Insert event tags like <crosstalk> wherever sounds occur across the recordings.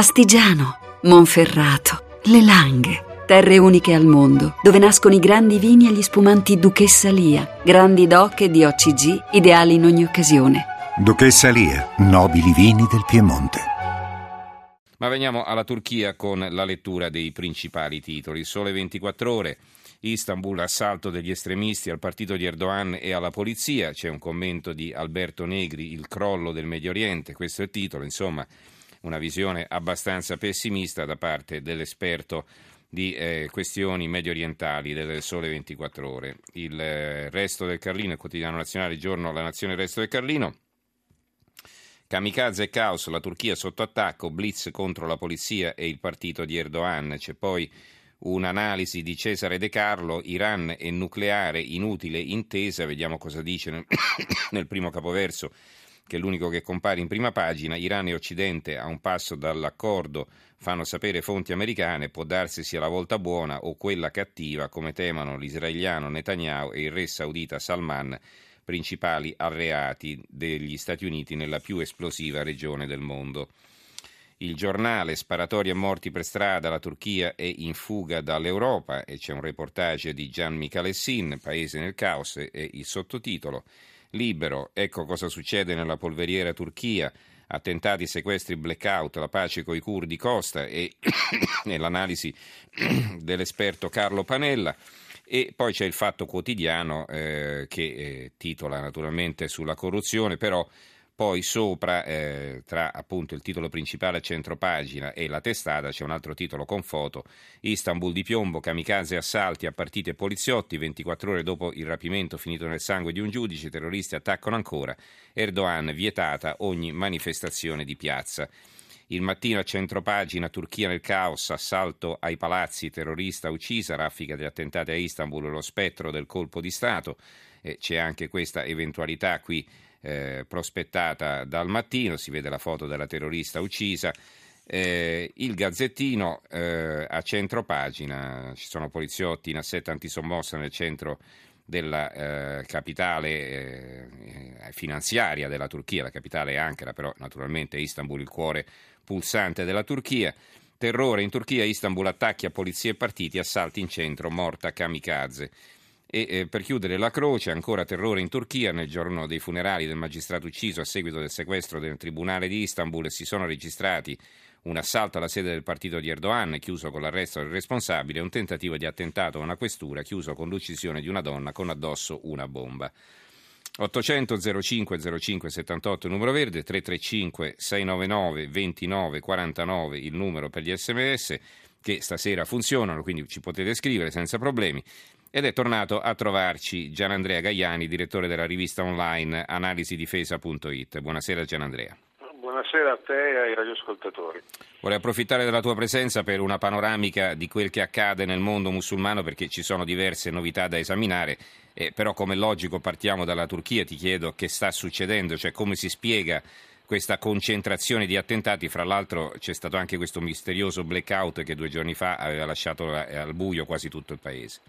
Astigiano, Monferrato, Le Langhe. Terre uniche al mondo, dove nascono i grandi vini e gli spumanti Duchessa Lia, grandi doc e di OCG, ideali in ogni occasione. Duchessa Lia, nobili vini del Piemonte. Ma veniamo alla Turchia con la lettura dei principali titoli. Sole 24 ore. Istanbul, assalto degli estremisti al partito di Erdogan e alla polizia. C'è un commento di Alberto Negri, il crollo del Medio Oriente. Questo è il titolo. Insomma, una visione abbastanza pessimista da parte dell'esperto di eh, questioni medio orientali del Sole 24 Ore. Il eh, resto del Carlino, il quotidiano nazionale, giorno La Nazione, il resto del Carlino. Kamikaze e caos, la Turchia sotto attacco, blitz contro la polizia e il partito di Erdogan. C'è poi un'analisi di Cesare De Carlo, Iran e nucleare, inutile intesa, vediamo cosa dice nel, <coughs> nel primo capoverso che è l'unico che compare in prima pagina, Iran e Occidente a un passo dall'accordo, fanno sapere fonti americane, può darsi sia la volta buona o quella cattiva, come temono l'israeliano Netanyahu e il re saudita Salman, principali alleati degli Stati Uniti nella più esplosiva regione del mondo. Il giornale Sparatori e morti per strada, la Turchia è in fuga dall'Europa e c'è un reportage di Gian Michalessin, Paese nel caos e il sottotitolo Libero, ecco cosa succede nella polveriera Turchia, attentati, sequestri, blackout, la pace coi curdi costa e <coughs> l'analisi <coughs> dell'esperto Carlo Panella. E poi c'è il Fatto Quotidiano eh, che eh, titola naturalmente sulla corruzione, però poi sopra, eh, tra appunto il titolo principale a centro pagina e la testata, c'è un altro titolo con foto, Istanbul di piombo, kamikaze assalti a partiti e poliziotti, 24 ore dopo il rapimento finito nel sangue di un giudice, i terroristi attaccano ancora, Erdogan vietata ogni manifestazione di piazza. Il mattino a centro pagina, Turchia nel caos, assalto ai palazzi, terrorista uccisa, raffica di attentati a Istanbul, lo spettro del colpo di Stato. Eh, c'è anche questa eventualità qui eh, prospettata dal mattino, si vede la foto della terrorista uccisa. Eh, il Gazzettino eh, a centro pagina, ci sono poliziotti in assetto antisommossa nel centro della eh, capitale eh, finanziaria della Turchia, la capitale è Ankara, però naturalmente Istanbul il cuore pulsante della Turchia. Terrore in Turchia, Istanbul attacchi a polizie e partiti, assalti in centro, morta kamikaze. E eh, per chiudere la croce, ancora terrore in Turchia, nel giorno dei funerali del magistrato ucciso a seguito del sequestro del tribunale di Istanbul si sono registrati un assalto alla sede del partito di Erdogan, chiuso con l'arresto del responsabile, e un tentativo di attentato a una questura, chiuso con l'uccisione di una donna con addosso una bomba. 800 05 05 78 numero verde, 335 699 29 49 il numero per gli sms che stasera funzionano, quindi ci potete scrivere senza problemi. Ed è tornato a trovarci Gianandrea Gaiani, direttore della rivista online analisidifesa.it. Buonasera Gianandrea. Buonasera a te e ai radioascoltatori. Vorrei approfittare della tua presenza per una panoramica di quel che accade nel mondo musulmano perché ci sono diverse novità da esaminare, eh, però come logico partiamo dalla Turchia, ti chiedo che sta succedendo, cioè come si spiega questa concentrazione di attentati, fra l'altro c'è stato anche questo misterioso blackout che due giorni fa aveva lasciato al buio quasi tutto il paese.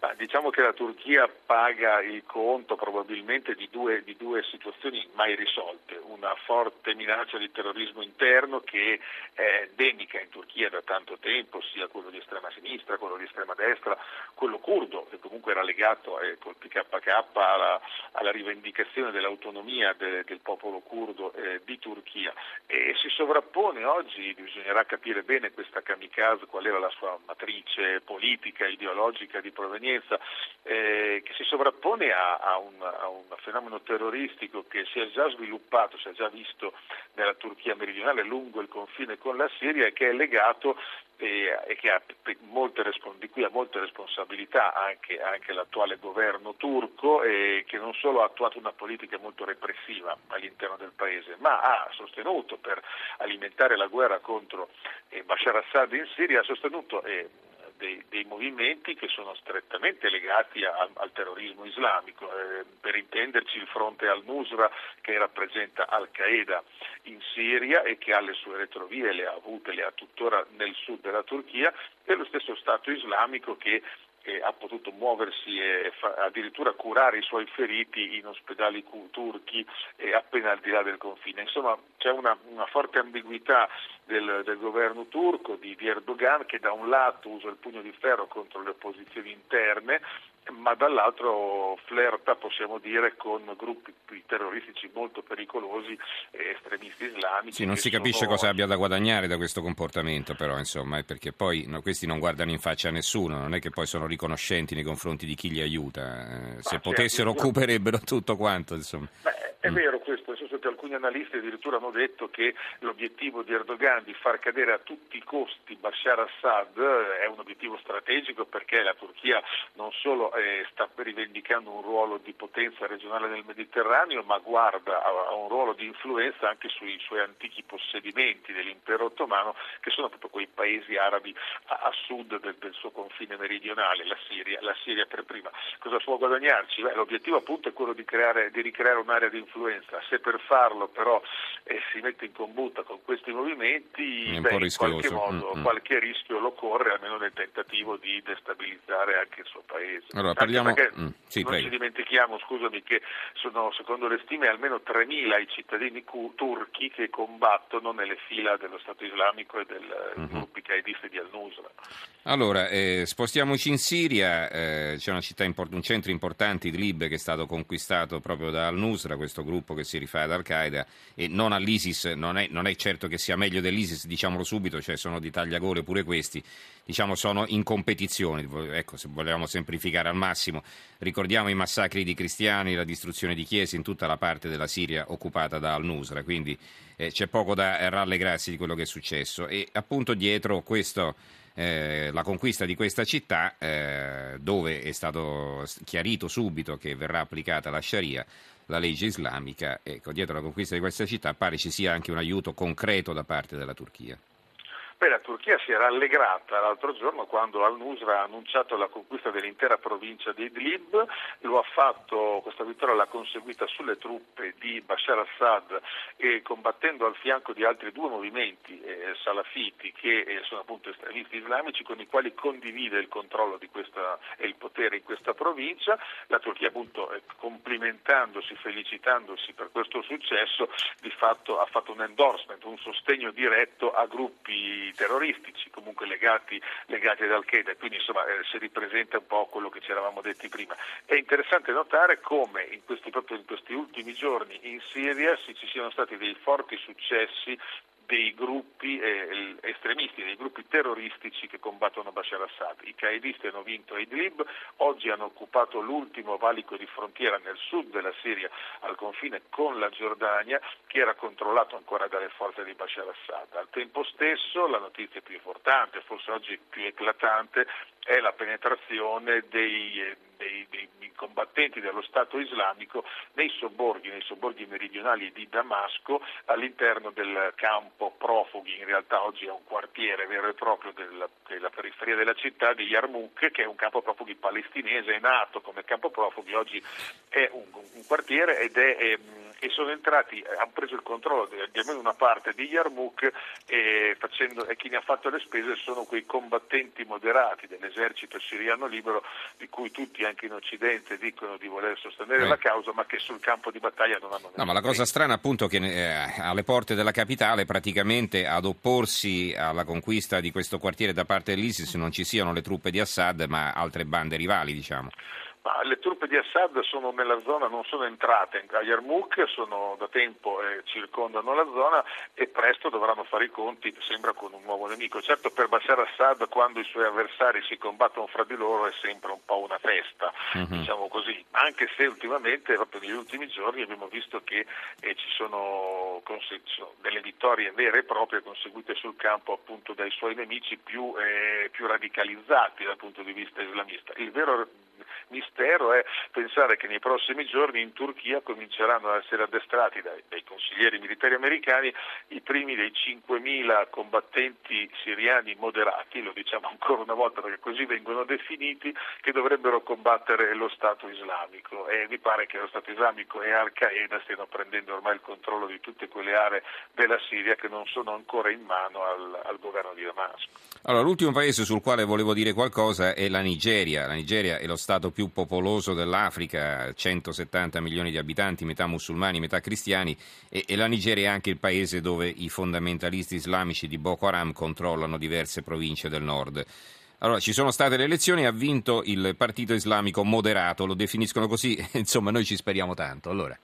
Ma diciamo che la Turchia paga il conto probabilmente di due, di due, situazioni mai risolte, una forte minaccia di terrorismo interno che è endemica in Turchia da tanto tempo, sia quello di estrema sinistra, quello di estrema destra, quello curdo che comunque era legato eh, col PKK alla, alla rivendicazione dell'autonomia de, del popolo curdo eh, di Turchia. E si sovrappone oggi, bisognerà capire bene questa kamikaze, qual era la sua matrice politica, ideologica di provenienza, provenienza eh, che si sovrappone a, a, un, a, un, fenomeno terroristico che si è già sviluppato, si è già visto nella Turchia meridionale lungo il confine con la Siria e che è legato e, e che ha molte, di cui ha molte responsabilità anche, anche l'attuale governo turco e che non solo ha attuato una politica molto repressiva all'interno del paese, ma ha sostenuto per alimentare la guerra contro eh, Bashar Assad in Siria, ha sostenuto eh, dei, dei, movimenti che sono strettamente legati a, al terrorismo islamico. Eh, per intenderci il fronte al-Nusra che rappresenta Al-Qaeda in Siria e che ha le sue retrovie, le ha avute, le ha tuttora nel sud della Turchia, e lo stesso Stato islamico che eh, ha potuto muoversi e fa, addirittura curare i suoi feriti in ospedali turchi e appena al di là del confine. Insomma c'è una, una forte ambiguità del, del, governo turco di, di Erdogan che da un lato usa il pugno di ferro contro le opposizioni interne ma dall'altro flirta, possiamo dire, con gruppi terroristici molto pericolosi e estremisti islamici. Sì, non si capisce sono... cosa abbia da guadagnare da questo comportamento, però, insomma, perché poi no, questi non guardano in faccia a nessuno, non è che poi sono riconoscenti nei confronti di chi li aiuta. Eh, se potessero, <laughs> occuperebbero tutto quanto, insomma. Beh, è vero questo, nel senso che alcuni analisti addirittura hanno detto che l'obiettivo di Erdogan di far cadere a tutti i costi Bashar Assad è un obiettivo strategico perché la Turchia non solo eh, sta rivendicando un ruolo di potenza regionale nel Mediterraneo, ma guarda a un ruolo di influenza anche sui suoi antichi possedimenti dell'impero ottomano, che sono proprio quei paesi arabi a, a sud del, del, suo confine meridionale, la Siria, la Siria per prima. Cosa può guadagnarci? Beh, l'obiettivo appunto è quello di, creare, di ricreare un'area di influenza. Se per farlo però eh, si mette in combutta con questi movimenti, beh, in qualche modo mm-hmm. qualche rischio lo corre, almeno nel tentativo di destabilizzare anche il suo paese. Allora, parliamo... mm, sì, non prego. ci dimentichiamo, scusami, che sono secondo le stime almeno 3.000 i cittadini cu- turchi che combattono nelle fila dello Stato islamico e dei mm-hmm. gruppi qaedisti di al-Nusra. Allora, eh, spostiamoci in Siria, eh, c'è import- un centro importante, Idlib, che è stato conquistato proprio da al-Nusra, questo gruppo che si rifà ad Al-Qaeda e non all'ISIS, non è, non è, certo che sia meglio dell'ISIS, diciamolo subito, cioè sono di tagliagole pure questi, diciamo sono in competizione, ecco se vogliamo semplificare al massimo, ricordiamo i massacri di cristiani, la distruzione di chiese in tutta la parte della Siria occupata da al-Nusra, quindi eh, c'è poco da rallegrarsi di quello che è successo. E appunto dietro questo eh, la conquista di questa città, eh, dove è stato chiarito subito che verrà applicata la Sharia, la legge islamica, ecco, dietro la conquista di questa città pare ci sia anche un aiuto concreto da parte della Turchia. Beh, la Turchia si era allegrata l'altro giorno quando al-Nusra ha annunciato la conquista dell'intera provincia di Idlib, lo ha fatto, questa vittoria l'ha conseguita sulle truppe di Bashar al-Assad e combattendo al fianco di altri due movimenti eh, salafiti che eh, sono appunto estremisti islamici con i quali condivide il controllo questa, e il potere in questa provincia. La Turchia appunto eh, complimentandosi, felicitandosi per questo successo, di fatto ha fatto un endorsement, un sostegno diretto a gruppi terroristici, comunque legati, legati ad Al-Qaeda, quindi insomma eh, si ripresenta un po' quello che ci eravamo detti prima. È interessante notare come in questi, proprio in questi ultimi giorni in Siria ci siano stati dei forti successi dei gruppi eh, estremisti, dei gruppi terroristici che combattono Bashar Assad. I qaedisti hanno vinto Idlib, oggi hanno occupato l'ultimo valico di frontiera nel sud della Siria al confine con la Giordania che era controllato ancora dalle forze di Bashar Assad. Al tempo stesso la notizia più importante, forse oggi più eclatante, è la penetrazione dei, eh, dei, dei combattenti dello Stato islamico nei sobborghi, nei sobborghi meridionali di Damasco all'interno del campo profughi, in realtà oggi è un quartiere vero e proprio della, della periferia della città di Yarmouk che è un campo profughi palestinese, è nato come campo profughi, oggi è un, un quartiere ed è, è e sono entrati, hanno preso il controllo di, di almeno una parte di Yarmouk e, facendo, e, chi ne ha fatto le spese sono quei combattenti moderati dell'esercito siriano libero di cui tutti anche in Occidente dicono di voler sostenere eh. la causa ma che sul campo di battaglia non hanno No, ma la cosa strana appunto è che eh, alle porte della capitale praticamente ad opporsi alla conquista di questo quartiere da parte dell'ISIS non ci siano le truppe di Assad ma altre bande rivali diciamo. Ma le truppe di Assad sono nella zona, non sono entrate a Yarmouk, sono da tempo eh, circondano la zona e presto dovranno fare i conti, sembra, con un nuovo nemico. Certo per Bashar Assad quando i suoi avversari si combattono fra di loro è sempre un po' una festa, uh-huh. diciamo così, anche se ultimamente, proprio negli ultimi giorni, abbiamo visto che eh, ci sono, conse- delle vittorie vere e proprie conseguite sul campo appunto dai suoi nemici più, eh, più radicalizzati dal punto di vista islamista. Il vero mistero è pensare che nei prossimi giorni in Turchia cominceranno ad essere addestrati dai, dai consiglieri militari americani i primi dei 5.000 combattenti siriani moderati, lo diciamo ancora una volta perché così vengono definiti, che dovrebbero combattere lo Stato islamico e mi pare che lo Stato islamico e Al-Qaeda stiano prendendo ormai il controllo di tutte quelle aree della Siria che non sono ancora in mano al, al governo di Damasco. Allora, l'ultimo paese sul quale volevo dire qualcosa è la Nigeria. La Nigeria è lo Stato più popoloso dell'Africa, 170 milioni di abitanti, metà musulmani, metà cristiani, e, e la Nigeria è anche il paese dove i fondamentalisti islamici di Boko Haram controllano diverse province del nord. Allora, ci sono state le elezioni, ha vinto il partito islamico moderato, lo definiscono così, <laughs> insomma noi ci speriamo tanto. Allora.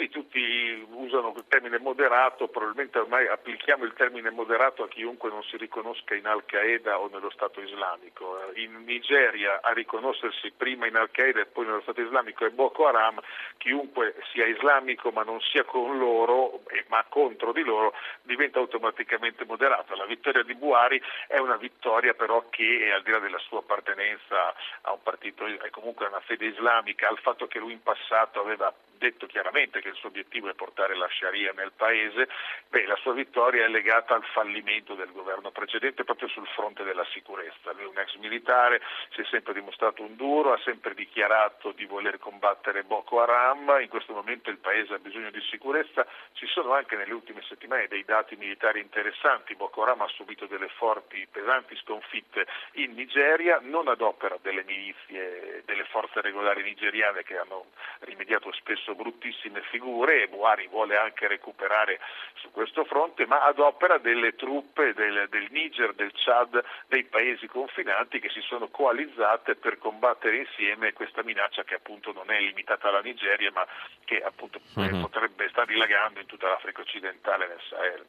Sì, tutti usano il termine moderato, probabilmente ormai applichiamo il termine moderato a chiunque non si riconosca in Al-Qaeda o nello Stato islamico. In Nigeria a riconoscersi prima in Al-Qaeda e poi nello Stato islamico è Boko Haram, chiunque sia islamico ma non sia con loro, ma contro di loro, diventa automaticamente moderato. La vittoria di Buhari è una vittoria però che al di là della sua appartenenza a un partito, è comunque una fede islamica, al fatto che lui in passato aveva detto chiaramente che il suo obiettivo è portare la Sharia nel paese, beh, la sua vittoria è legata al fallimento del governo precedente proprio sul fronte della sicurezza. Lui è un ex militare, si è sempre dimostrato un duro, ha sempre dichiarato di voler combattere Boko Haram, in questo momento il paese ha bisogno di sicurezza, ci sono anche nelle ultime settimane dei dati militari interessanti, Boko Haram ha subito delle forti, pesanti sconfitte in Nigeria, non ad opera delle milizie, delle forze regolari nigeriane che hanno rimediato spesso bruttissime figure e Buhari vuole anche recuperare su questo fronte, ma ad opera delle truppe del, del Niger, del Chad, dei paesi confinanti che si sono coalizzate per combattere insieme questa minaccia che appunto non è limitata alla Nigeria ma che appunto uh-huh. potrebbe stare dilagando in tutta l'Africa occidentale nel Sahel.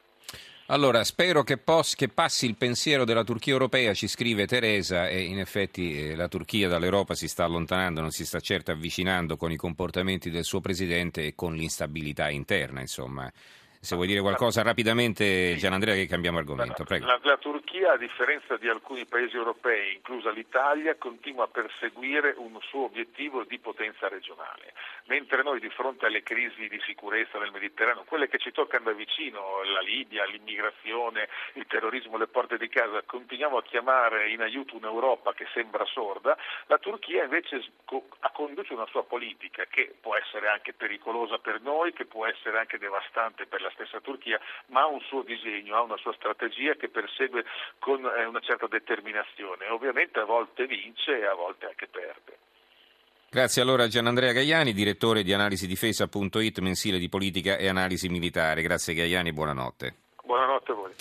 Allora, spero che, pos- che, passi il pensiero della Turchia europea, ci scrive Teresa, e in effetti eh, la Turchia dall'Europa si sta allontanando, non si sta certo avvicinando con i comportamenti del suo presidente e con l'instabilità interna, insomma. Se vuoi dire qualcosa rapidamente, Gianandrea, che cambiamo argomento. Prego. La, la, Turchia, a differenza di alcuni paesi europei, inclusa l'Italia, continua a perseguire un suo obiettivo di potenza regionale. Mentre noi di fronte alle crisi di sicurezza nel Mediterraneo, quelle che ci toccano da vicino, la Libia, l'immigrazione, il terrorismo, le porte di casa, continuiamo a chiamare in aiuto un'Europa che sembra sorda, la Turchia invece conduce una sua politica che può essere anche pericolosa per noi, che può essere anche devastante per la stessa Turchia, ma ha un suo disegno, ha una sua strategia che persegue con eh, una certa determinazione. Ovviamente a volte vince e a volte anche perde. Grazie allora a Gianandrea Gaiani, direttore di analisidifesa.it, mensile di politica e analisi militare. Grazie Gaiani, buonanotte. Buonanotte a voi.